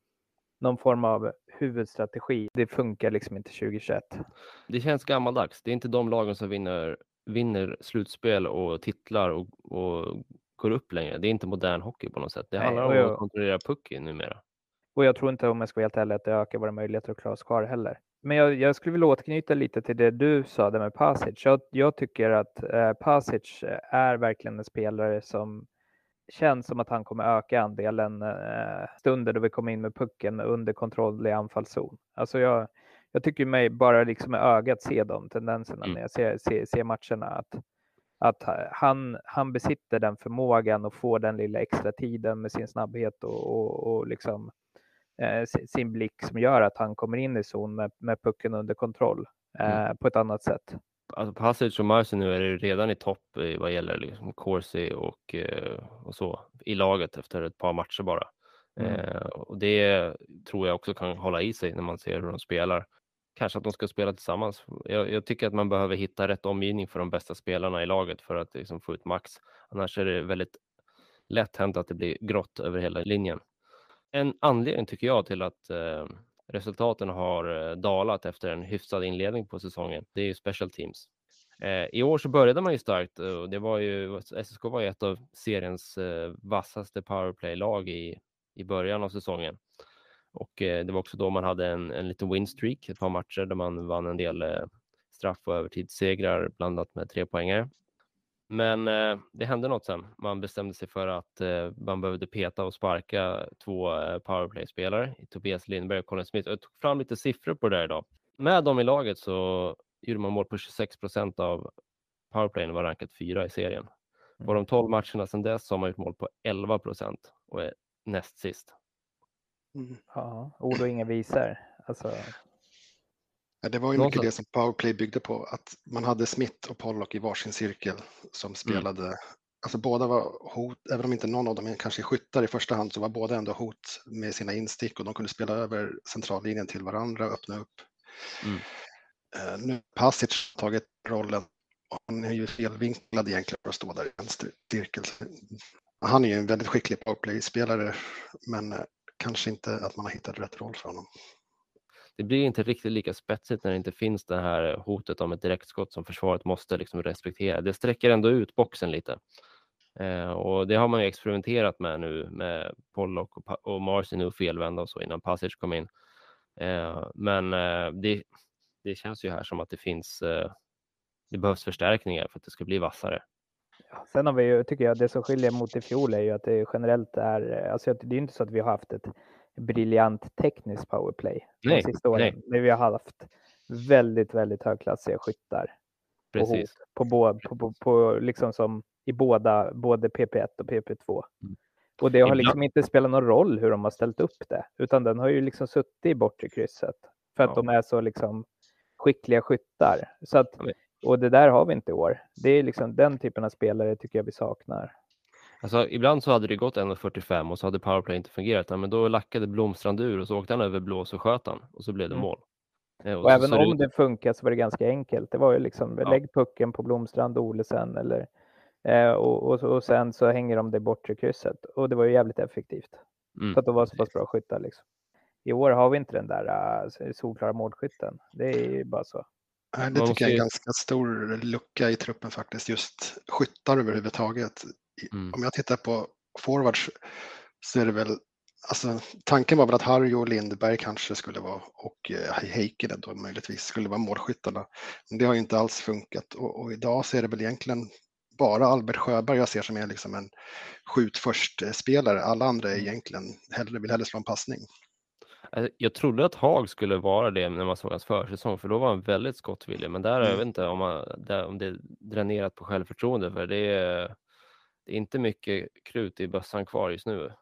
någon form av huvudstrategi. Det funkar liksom inte 2021. Det känns gammaldags. Det är inte de lagen som vinner, vinner slutspel och titlar och, och går upp längre. Det är inte modern hockey på något sätt. Det handlar Nej, om att kontrollera pucken numera. Och jag tror inte, om jag ska vara helt ärlig, att det ökar våra möjligheter att klara oss kvar heller. Men jag, jag, skulle vilja återknyta lite till det du sa där med Pasic. Jag, jag tycker att eh, Pasic är verkligen en spelare som känns som att han kommer öka andelen eh, stunder då vi kommer in med pucken under kontroll i anfallszon. Alltså jag, jag tycker mig bara liksom med ögat se de tendenserna mm. när jag ser, ser, ser matcherna. Att, att han, han besitter den förmågan och får den lilla extra tiden med sin snabbhet och, och, och liksom Eh, sin blick som gör att han kommer in i zon med, med pucken under kontroll mm. Eh, på ett annat sätt. Alltså Pasic och Marcy nu är det redan i topp vad gäller liksom Corsi och, eh, och så i laget efter ett par matcher bara. Mm. Eh, och det tror jag också kan hålla i sig när man ser hur de spelar. Kanske att de ska spela tillsammans. Jag, jag tycker att man behöver hitta rätt omgivning för de bästa spelarna i laget för att liksom, få ut max. Annars är det väldigt lätt hänt att det blir grått över hela linjen en anledning tycker jag till att eh, resultaten har eh, dalat efter en hyfsad inledning på säsongen. Det är ju special teams. Eh, I år så började man ju starkt eh, och det var ju SSK var ju ett av seriens eh, vassaste powerplay-lag i, i början av säsongen. Och eh, det var också då man hade en, en liten winstreak, ett par matcher där man vann en del eh, straff och övertidssegrar blandat med tre poängare. Men eh, det hände något sen. Man bestämde sig för att eh, man behövde peta och sparka två eh, powerplay-spelare, Tobias Lindberg och Colin Smith. Jag tog fram lite siffror på det där idag. Med dem i laget så gjorde man mål på 26 procent av powerplayen och var rankat fyra i serien. På de 12 matcherna sedan dess har man gjort mål på 11 procent och är näst sist. Mm. Ja, ord och inga visor. Alltså, Ja, det var ju mycket det som powerplay byggde på, att man hade Smith och Pollock i varsin cirkel som mm. spelade. Mm. Alltså båda var hot, även om inte någon av dem kanske skyttar i första hand, så var båda ändå hot med sina instick och de kunde spela över centrallinjen till varandra och öppna upp. Mm. Uh, nu har Pasic tagit rollen han är ju felvinklad egentligen för att stå där i vänster cirkel. Han är ju en väldigt skicklig powerplay-spelare, men uh, kanske inte att man har hittat rätt roll för honom det blir inte riktigt lika spetsigt när det inte finns det här hotet om ett direktskott som försvaret måste liksom respektera. Det sträcker ändå ut boxen lite. Eh, och det har man ju experimenterat med nu med Pollock och, och Marcy nu felvända och så innan Passage kom in. Eh, men eh, det, det känns ju här som att det finns, eh, det behövs förstärkningar för att det ska bli vassare. Sen har vi ju, tycker jag, det som skiljer mot i fjol är ju att det generellt är, alltså det är inte så att vi har haft ett briljant tekniskt powerplay Nej, de sista åren. nej. Vi har haft väldigt, väldigt högklassiga skyttar. Precis. På, på, på, på, på liksom som i båda, både PP1 och PP2. Mm. Och det har liksom inte spelat någon roll hur de har ställt upp det, utan den har ju liksom suttit i bortre krysset för att Ja. de är så liksom skickliga skyttar. Så att, och det där har vi inte i år. Det är liksom den typen av spelare tycker jag vi saknar. Alltså, ibland så hade det gått 1.45 och så hade powerplay inte fungerat. Ja, men då lackade Blomstrand ur och så åkte han över blås och sköt han och så blev det Mm. mål. Eh, Och så även det om ut- det funkar så var det ganska enkelt. Det var ju liksom Ja. lägg pucken på Blomstrand och Olesen eller eh, och, och, och sen så hänger de det i bortre krysset och det var ju jävligt effektivt. Mm. För att de var så pass bra skyttar liksom. I år har vi inte den där uh, solklara målskytten. Det är ju bara så. Det tycker jag är en ganska stor lucka i truppen faktiskt, just skyttar överhuvudtaget. Mm. Om jag tittar på forwards så är det väl, alltså tanken var väl att Harry och Lindberg kanske skulle vara och eh, Heikkinen då möjligtvis skulle vara målskyttarna. Men det har ju inte alls funkat och, och idag så är det väl egentligen bara Albert Sjöberg jag ser som är liksom en skjut först-spelare. Alla andra är egentligen hellre, vill hellre slå en passning. Alltså, Jag trodde att Haag skulle vara det när man såg hans försäsong, för då var han väldigt skottvillig. Men där, jag Mm. vet inte om, man, där, om det är dränerat på självförtroende, för det är, det är inte mycket krut i bössan kvar just nu.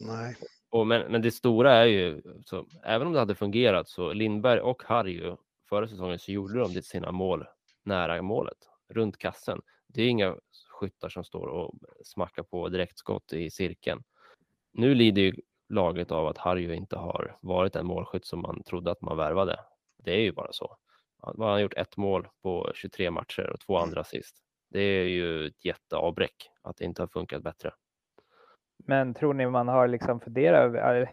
Nej, Och men, men det stora är ju, så, även om det hade fungerat så Lindberg och Harry förra säsongen så gjorde de det sina mål nära målet, runt kassen. Det är inga skyttar som står och smackar på direktskott i cirkeln. Nu lider ju laget av att Harry inte har varit en målskytt som man trodde att man värvade. Det är ju bara så. Han han har gjort ett mål på 23 matcher och två andra assist. Det är ju ett jätteavbräck att det inte har funkat bättre. Men tror ni man har liksom funderat över,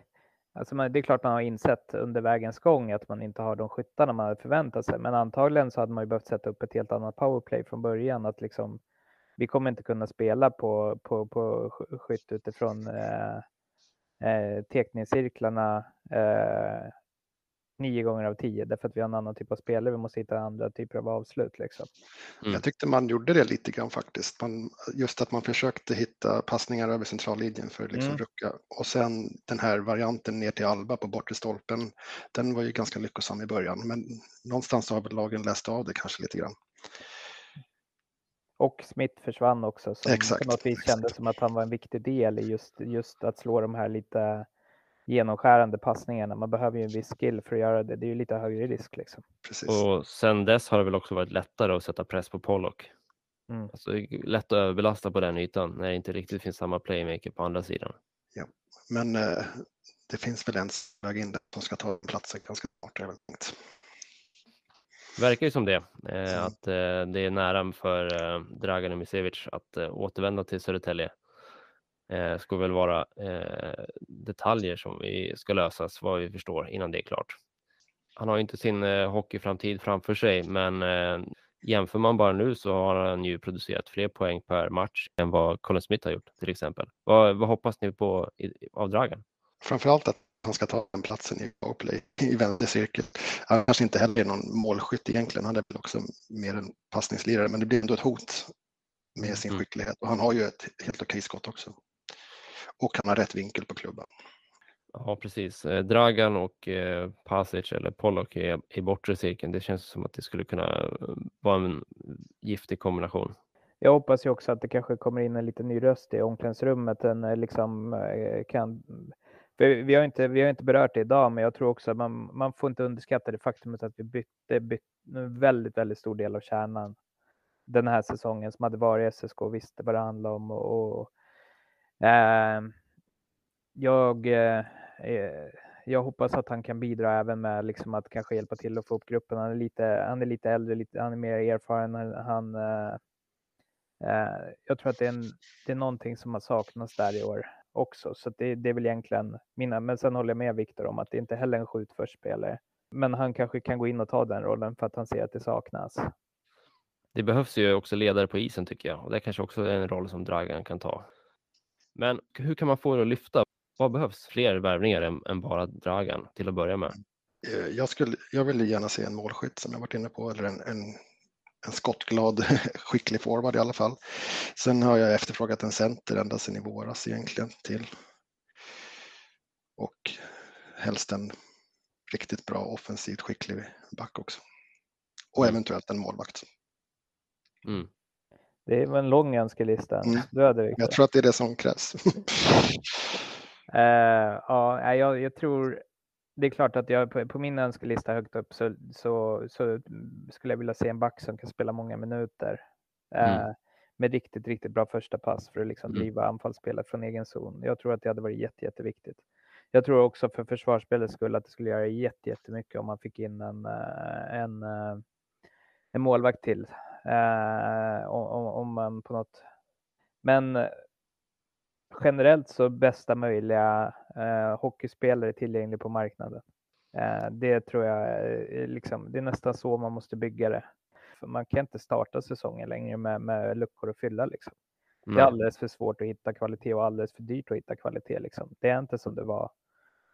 alltså man, det är klart man har insett under vägens gång att man inte har de skyttarna man hade förväntat sig, men antagligen så hade man ju behövt sätta upp ett helt annat powerplay från början, att liksom vi kommer inte kunna spela på, på, på skytt utifrån eh, eh, tekningscirklarna eh, nio gånger av tio, därför att vi har en annan typ av spelare, vi måste hitta andra typer av avslut liksom. Mm. Jag tyckte man gjorde det lite grann faktiskt. Man, just att man försökte hitta passningar över centrallinjen för att liksom Mm. rucka. Och sen den här varianten ner till Alba på bortre stolpen, den var ju ganska lyckosam i början. Men någonstans så har väl lagen läst av det kanske lite grann. Och Smith försvann också, som Exakt, på något vis exakt. kändes som att han var en viktig del i just, just att slå de här lite genomskärande passningarna. Man behöver ju en viss skill för att göra det. Det är ju lite högre risk liksom. Precis. Och sen dess har det väl också varit lättare att sätta press på Pollock. Mm. Alltså, det är lätt att överbelasta på den ytan när det inte riktigt finns samma playmaker på andra sidan. Men eh, det finns väl en väg in där som ska ta platsen ganska snart. det. Verkar ju som det, eh, Mm. att eh, det är nära för eh, Dragan Imisevic att eh, återvända till Södertälje. Eh, ska väl vara eh, detaljer som vi ska lösas vad vi förstår innan det är klart. Han har inte sin eh, hockeyframtid framför sig, men eh, jämför man bara nu så har han ju producerat fler poäng per match än vad Colin Smith har gjort till exempel. Vad, vad hoppas ni på i, av Dragan? Framförallt att han ska ta den platsen i powerplay i vänstercirkel. Han kanske inte heller är någon målskytt egentligen. Han är väl också mer en passningslirare, men det blir ändå ett hot med sin Mm. skicklighet. Och han har ju ett helt okej skott också. Och han har rätt vinkel på klubban. Ja, precis. Eh, Dragan och eh, Pasic eller Pollock i, i bortre cirkeln. Det känns som att det skulle kunna eh, vara en giftig kombination. Jag hoppas ju också att det kanske kommer in en liten ny röst i omklädningsrummet. En liksom kan... för Vi har, inte, vi har inte berört det idag, men jag tror också att man, man får inte underskatta det faktumet att vi bytte, bytte en väldigt, väldigt stor del av kärnan den här säsongen som hade varit i SSK och visste vad det handlade om. Och, och, Ehm, jag, eh, eh, jag hoppas att han kan bidra även med liksom att kanske hjälpa till att få upp gruppen. Han är lite, han är lite äldre, lite, han är mer erfaren. Han, eh, Eh, jag tror att det är, en, det är någonting som har saknats där i år också, så det, det är väl egentligen mina. Men sen håller jag med Viktor om att det inte heller är en skjutförspelare. Men han kanske kan gå in och ta den rollen för att han ser att det saknas. Det behövs ju också ledare på isen tycker jag och det kanske också är en roll som Dragan kan ta. Men hur kan man få det att lyfta? Vad behövs? Fler värvningar än, än bara Dragan till att börja med? Eh, jag, skulle, jag vill gärna se en målskytt som jag varit inne på, eller en, en, en skottglad, skicklig forward i alla fall. Sen har jag efterfrågat en center ända sedan i våras egentligen till. Och helst en riktigt bra offensivt skicklig back också. Och Mm. eventuellt en målvakt. Mm. Det var en lång önskelista. Mm. Du hade Viktor. Jag tror att det är det som krävs. Eh, ja, jag, jag tror det är klart att jag på, på min önskelista högt upp så, så, så skulle jag vilja se en back som kan spela många minuter. Eh, Mm. Med riktigt, riktigt bra första pass för att liksom Mm. driva anfallsspelet från egen zon. Jag tror att det hade varit jätte, jätteviktigt. Jag tror också för försvarsspelets skull att det skulle göra jätte, jättemycket om man fick in en, eh, en, en målvakt till. Eh, om, om, man på något... Men generellt så bästa möjliga eh, hockeyspelare tillgänglig på marknaden. Eh, det tror jag är liksom, det är nästan så man måste bygga det. För man kan inte starta säsongen längre med, med luckor att fylla. Liksom. Det är alldeles för svårt att hitta kvalitet och alldeles för dyrt att hitta kvalitet. Liksom. Det är inte som det var,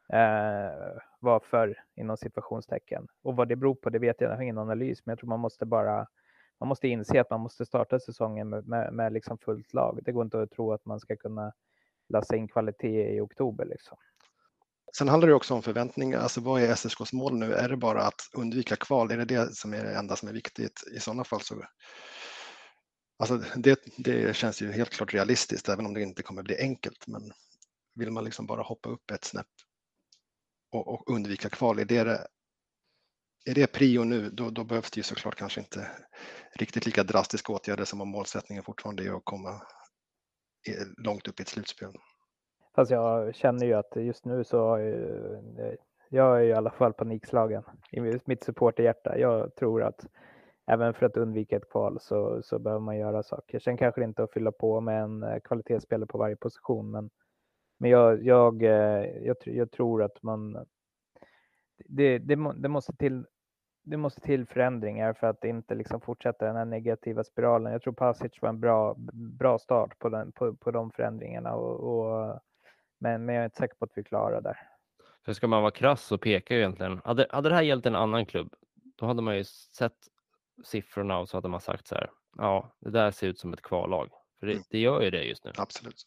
eh, var förr inom situationstecken. Och vad det beror på, det vet jag, jag har ingen analys, men jag tror man måste bara man måste inse att man måste starta säsongen med, med, med liksom fullt lag. Det går inte att tro att man ska kunna lassa in kvalitet i oktober. Liksom. Sen handlar det också om förväntningar. Alltså vad är SSKs mål nu? Är det bara att undvika kval? Är det det som är det enda som är viktigt? I sådana fall så. Alltså det, det känns ju helt klart realistiskt, även om det inte kommer bli enkelt. Men vill man liksom bara hoppa upp ett snäpp och, och undvika kval, är det, det är det prio nu, då, då behövs det ju såklart kanske inte riktigt lika drastiska åtgärder som om målsättningen fortfarande är att komma långt upp i ett slutspel. Fast jag känner ju att just nu så har ju, jag är ju i alla fall panikslagen i mitt supporterhjärta. Jag tror att även för att undvika ett kval så, så behöver man göra saker. Sen kanske det inte att fylla på med en eh, kvalitetsspelare på varje position, men, men jag, jag, eh, jag, jag tror att man det, det, det måste till det måste till förändringar för att inte liksom fortsätta den här negativa spiralen. Jag tror Pasic var en bra, bra start på, den, på, på de förändringarna, och, och, men, men jag är inte säker på att vi klarar där. För ska man vara krass så pekar ju egentligen, hade, hade det här gällt en annan klubb, då hade man ju sett siffrorna och så hade man sagt så här, ja, det där ser ut som ett kvallag. För det, Mm. det gör ju det just nu. Absolut.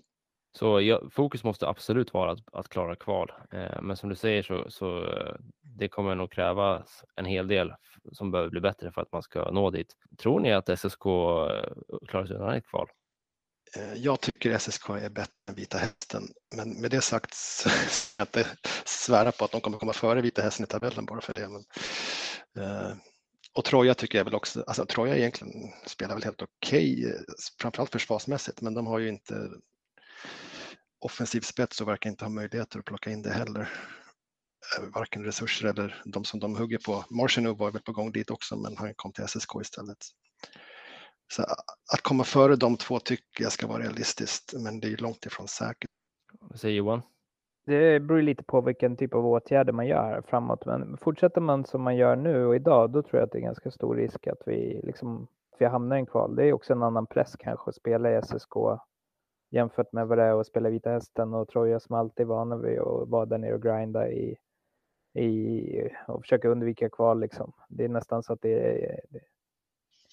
Så jag, fokus måste absolut vara att, att klara kval. Eh, men som du säger så, så eh, det kommer nog krävas en hel del som behöver bli bättre för att man ska nå dit. Tror ni att SSK eh, klarar sig undan ett kval? Eh, jag tycker SSK är bättre än Vita Hästen, men med det sagt så ska jag inte svära på att de kommer komma före Vita Hästen i tabellen bara för det. Men, eh, och Troja tycker jag väl också, alltså Troja egentligen spelar väl helt okej, okay, framförallt försvarsmässigt, men de har ju inte offensiv spets och verkar inte ha möjligheter att plocka in det heller. Eh, Varken resurser eller de som de hugger på. Marciano var väl på gång dit också, men han kom till SSK istället. Så att komma före de två tycker jag ska vara realistiskt, men det är ju långt ifrån säkert. Vad säger Johan? Det beror lite på vilken typ av åtgärder man gör framåt, men fortsätter man som man gör nu och idag, då tror jag att det är ganska stor risk att vi liksom att vi hamnar i en kval. Det är också en annan press kanske att spela i SSK jämfört med vad det är att spela Vita Hästen och Troja som alltid är vana vid att vara där nere och grinda i, i och försöka undvika kval. Liksom. Det är nästan så att det är, det,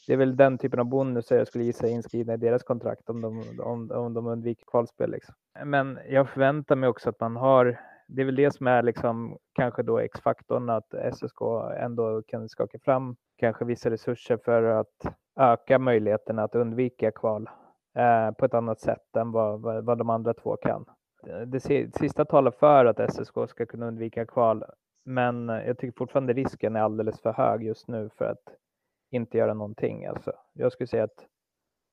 det är väl den typen av bonusar jag skulle gissa är inskrivna i deras kontrakt om de, om, om de undviker kvalspel. Liksom. Men jag förväntar mig också att man har, det är väl det som är liksom kanske då X-faktorn, att SSK ändå kan skaka fram kanske vissa resurser för att öka möjligheterna att undvika kval eh, på ett annat sätt än vad, vad, vad de andra två kan. Det sista talar för att SSK ska kunna undvika kval, men eh, jag tycker fortfarande risken är alldeles för hög just nu för att inte göra någonting. Alltså, jag skulle säga att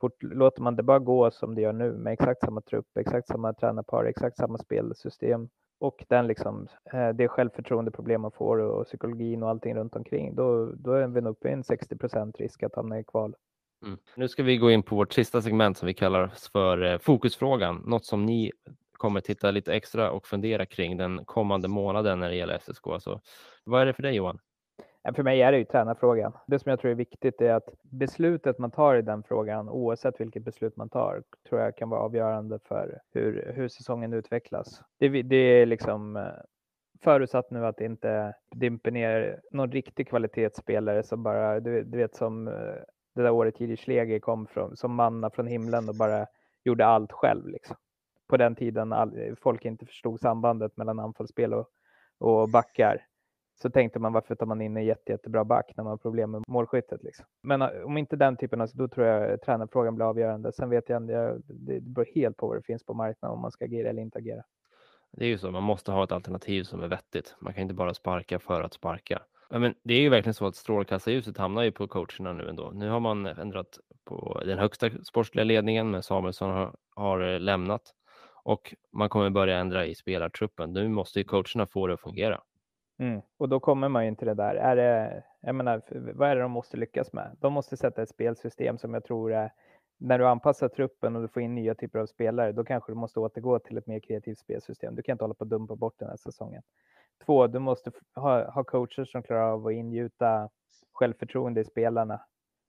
fort, låter man det bara gå som det gör nu med exakt samma trupp, exakt samma tränarpar, exakt samma spelsystem och den liksom, eh, det självförtroendeproblem man får och psykologin och allting runt omkring, då, då är vi nog uppe i en 60% risk att hamna i kval. Mm. Nu ska vi gå in på vårt sista segment som vi kallar för eh, fokusfrågan. Något som ni kommer titta lite extra och fundera kring den kommande månaden när det gäller SSK. Så, vad är det för dig Johan? För mig är det ju tränarfrågan. Det som jag tror är viktigt är att beslutet man tar i den frågan, oavsett vilket beslut man tar, tror jag kan vara avgörande för hur, hur säsongen utvecklas. Det, det är liksom, eh, Förutsatt nu att det inte dimper ner någon riktig kvalitetsspelare som bara, du, du vet som eh, det där året Jiri Schlegel kom från, som manna från himlen och bara gjorde allt själv. Liksom. På den tiden all, folk inte förstod sambandet mellan anfallsspel och, och backar så tänkte man varför tar man in en jätte, jättebra back när man har problem med målskyttet. Liksom. Men eh, om inte den typen, av, då tror jag tränarfrågan blir avgörande. Sen vet jag inte, det beror helt på vad det finns på marknaden om man ska agera eller inte agera. Det är ju så, man måste ha ett alternativ som är vettigt. Man kan inte bara sparka för att sparka. Men det är ju verkligen så att strålkastarljuset hamnar ju på coacherna nu ändå. Nu har man ändrat på den högsta sportsliga ledningen, men Samuelsson har, har eh, lämnat och man kommer börja ändra i spelartruppen. Nu måste ju coacherna få det att fungera. Mm. Och då kommer man ju inte det där. Är det, jag menar, vad är det de måste lyckas med? De måste sätta ett spelsystem som jag tror är när du anpassar truppen och du får in nya typer av spelare, då kanske du måste återgå till ett mer kreativt spelsystem. Du kan inte hålla på att dumpa bort den här säsongen. Två, du måste ha, ha coacher som klarar av att ingjuta självförtroende i spelarna.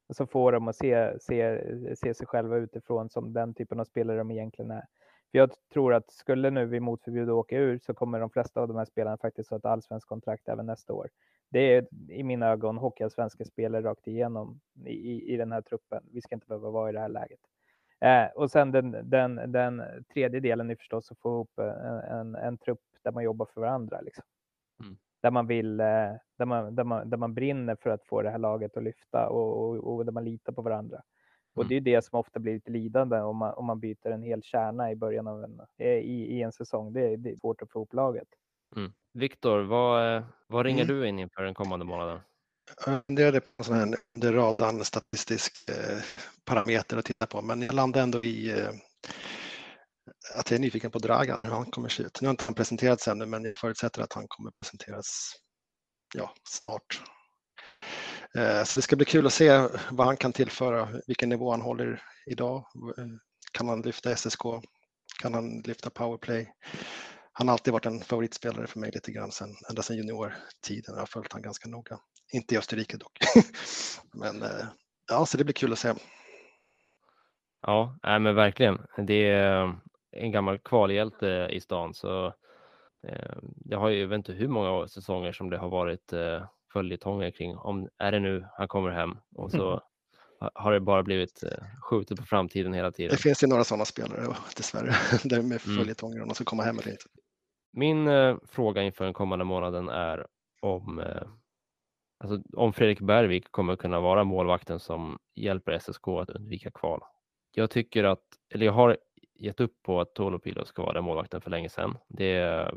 Och så får dem att se, se, se sig själva utifrån som den typen av spelare de egentligen är. För jag tror att skulle nu vi motförbjuda åka ur så kommer de flesta av de här spelarna faktiskt ha ett allsvenskt kontrakt även nästa år. Det är i mina ögon hockeyallsvenska spelare rakt igenom i, i den här truppen. Vi ska inte behöva vara i det här läget. Eh, och sen den, den, den tredje delen är förstås att få ihop en, en, en trupp där man jobbar för varandra. Liksom. Mm. Där man vill, eh, där man, där, man, där man brinner för att få det här laget att lyfta och, och, och där man litar på varandra. Och mm. det är det som ofta blir lite lidande om man, om man byter en hel kärna i början av en, eh, i, i en säsong. Det är, det är svårt att få ihop laget. Mm. Viktor, vad, eh, vad ringer mm. du in inför den kommande månaden? Jag funderade på en sån här under radarn statistisk eh, parameter att titta på, men jag landade ändå i eh, att jag är nyfiken på Dragan, hur han kommer se ut. Nu har inte han presenterats ännu, men jag förutsätter att han kommer presenteras ja, snart. Eh, så det ska bli kul att se vad han kan tillföra, vilken nivå han håller idag. Eh, kan han lyfta SSK? Kan han lyfta powerplay? Han har alltid varit en favoritspelare för mig lite grann sen, ända sedan juniortiden. Jag har följt honom ganska noga. Inte i Österrike dock. men eh, ja, så det blir kul att se. Ja, nej, men verkligen. Det är en gammal kvalhjälte i stan så det har ju, jag vet inte hur många säsonger som det har varit följetonger kring om är det nu han kommer hem och så mm. har det bara blivit eh, skjutet på framtiden hela tiden. Det finns ju några sådana spelare dessvärre, där med mm. följetonger om de ska komma hem eller inte. Min eh, fråga inför den kommande månaden är om, eh, alltså, om Fredrik Bergvik kommer kunna vara målvakten som hjälper SSK att undvika kval. Jag tycker att, eller jag har gett upp på att Tolopilo ska vara den målvakten för länge sedan. Det,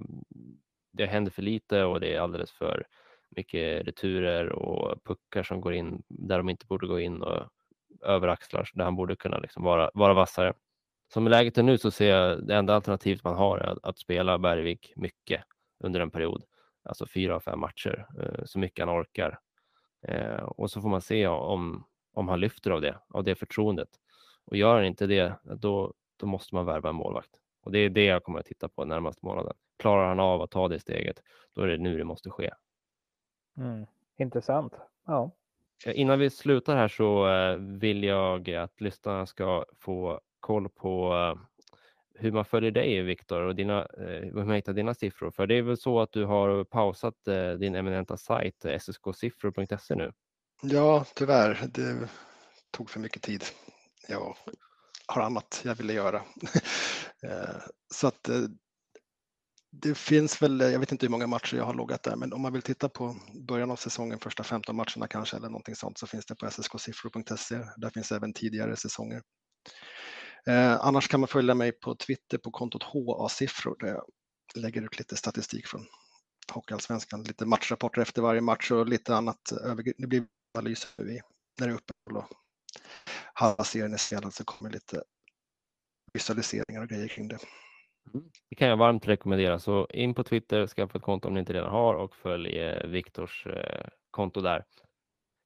det händer för lite och det är alldeles för mycket returer och puckar som går in där de inte borde gå in och överaxlar där han borde kunna liksom vara, vara vassare. Som läget är nu så ser jag det enda alternativet man har är att, att spela Bergvik mycket under en period, alltså fyra av fem matcher, eh, så mycket han orkar. Eh, och så får man se om, om han lyfter av det, av det förtroendet. Och gör han inte det, då, då måste man värva en målvakt. Och det är det jag kommer att titta på närmaste månaden. Klarar han av att ta det steget, då är det nu det måste ske. Mm. Intressant. Ja. Innan vi slutar här så eh, vill jag att lyssnarna ska få koll på eh, hur man följer dig, Viktor, och dina, eh, hur man hittar dina siffror. För det är väl så att du har pausat din eminenta sajt ssk-siffror.se nu? Ja, tyvärr. Det tog för mycket tid. Jag har annat jag ville göra. så att det finns väl, jag vet inte hur många matcher jag har loggat där, men om man vill titta på början av säsongen, första 15 matcherna kanske eller någonting sånt, så finns det på ssksiffror.se. Där finns även tidigare säsonger. Eh, annars kan man följa mig på Twitter på kontot HA-siffror där jag lägger ut lite statistik från Hockeyallsvenskan, lite matchrapporter efter varje match och lite annat. Det blir analyser när det är uppehåll och halva serien är spelad så kommer lite visualiseringar och grejer kring det. Mm. Det kan jag varmt rekommendera. Så in på Twitter, skaffa ett konto om ni inte redan har och följ eh, Viktors eh, konto där.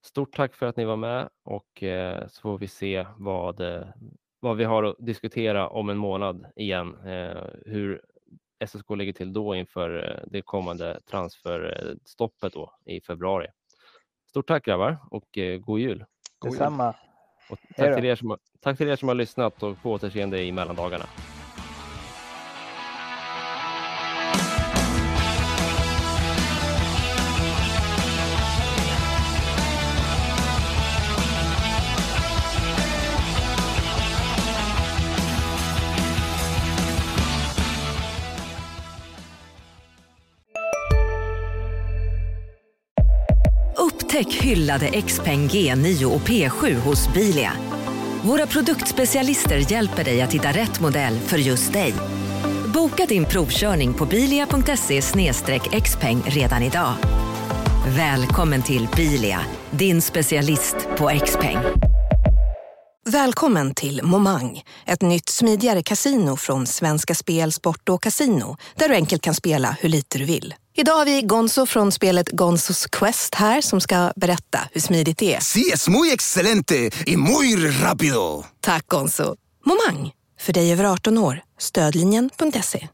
Stort tack för att ni var med och eh, så får vi se vad, vad vi har att diskutera om en månad igen. Hur SSK ligger till då inför det kommande transferstoppet då i februari. Stort tack grabbar och god jul! Detsamma! Och tack, till er som, tack till er som har lyssnat och på återseende i mellandagarna. Upptäck hyllade XPeng G9 och P7 hos Bilia. Våra produktspecialister hjälper dig att hitta rätt modell för just dig. Boka din provkörning på bilia.se xpeng redan idag. Välkommen till Bilia, din specialist på XPeng. Välkommen till Momang, ett nytt smidigare casino från Svenska Spel, Sport och Casino där du enkelt kan spela hur lite du vill. Idag har vi Gonzo från spelet Gonzos Quest här som ska berätta hur smidigt det är. Sí, es muy excelente y muy rápido. Tack Gonzo. Momang, för dig över 18 år. Stödlinjen.se.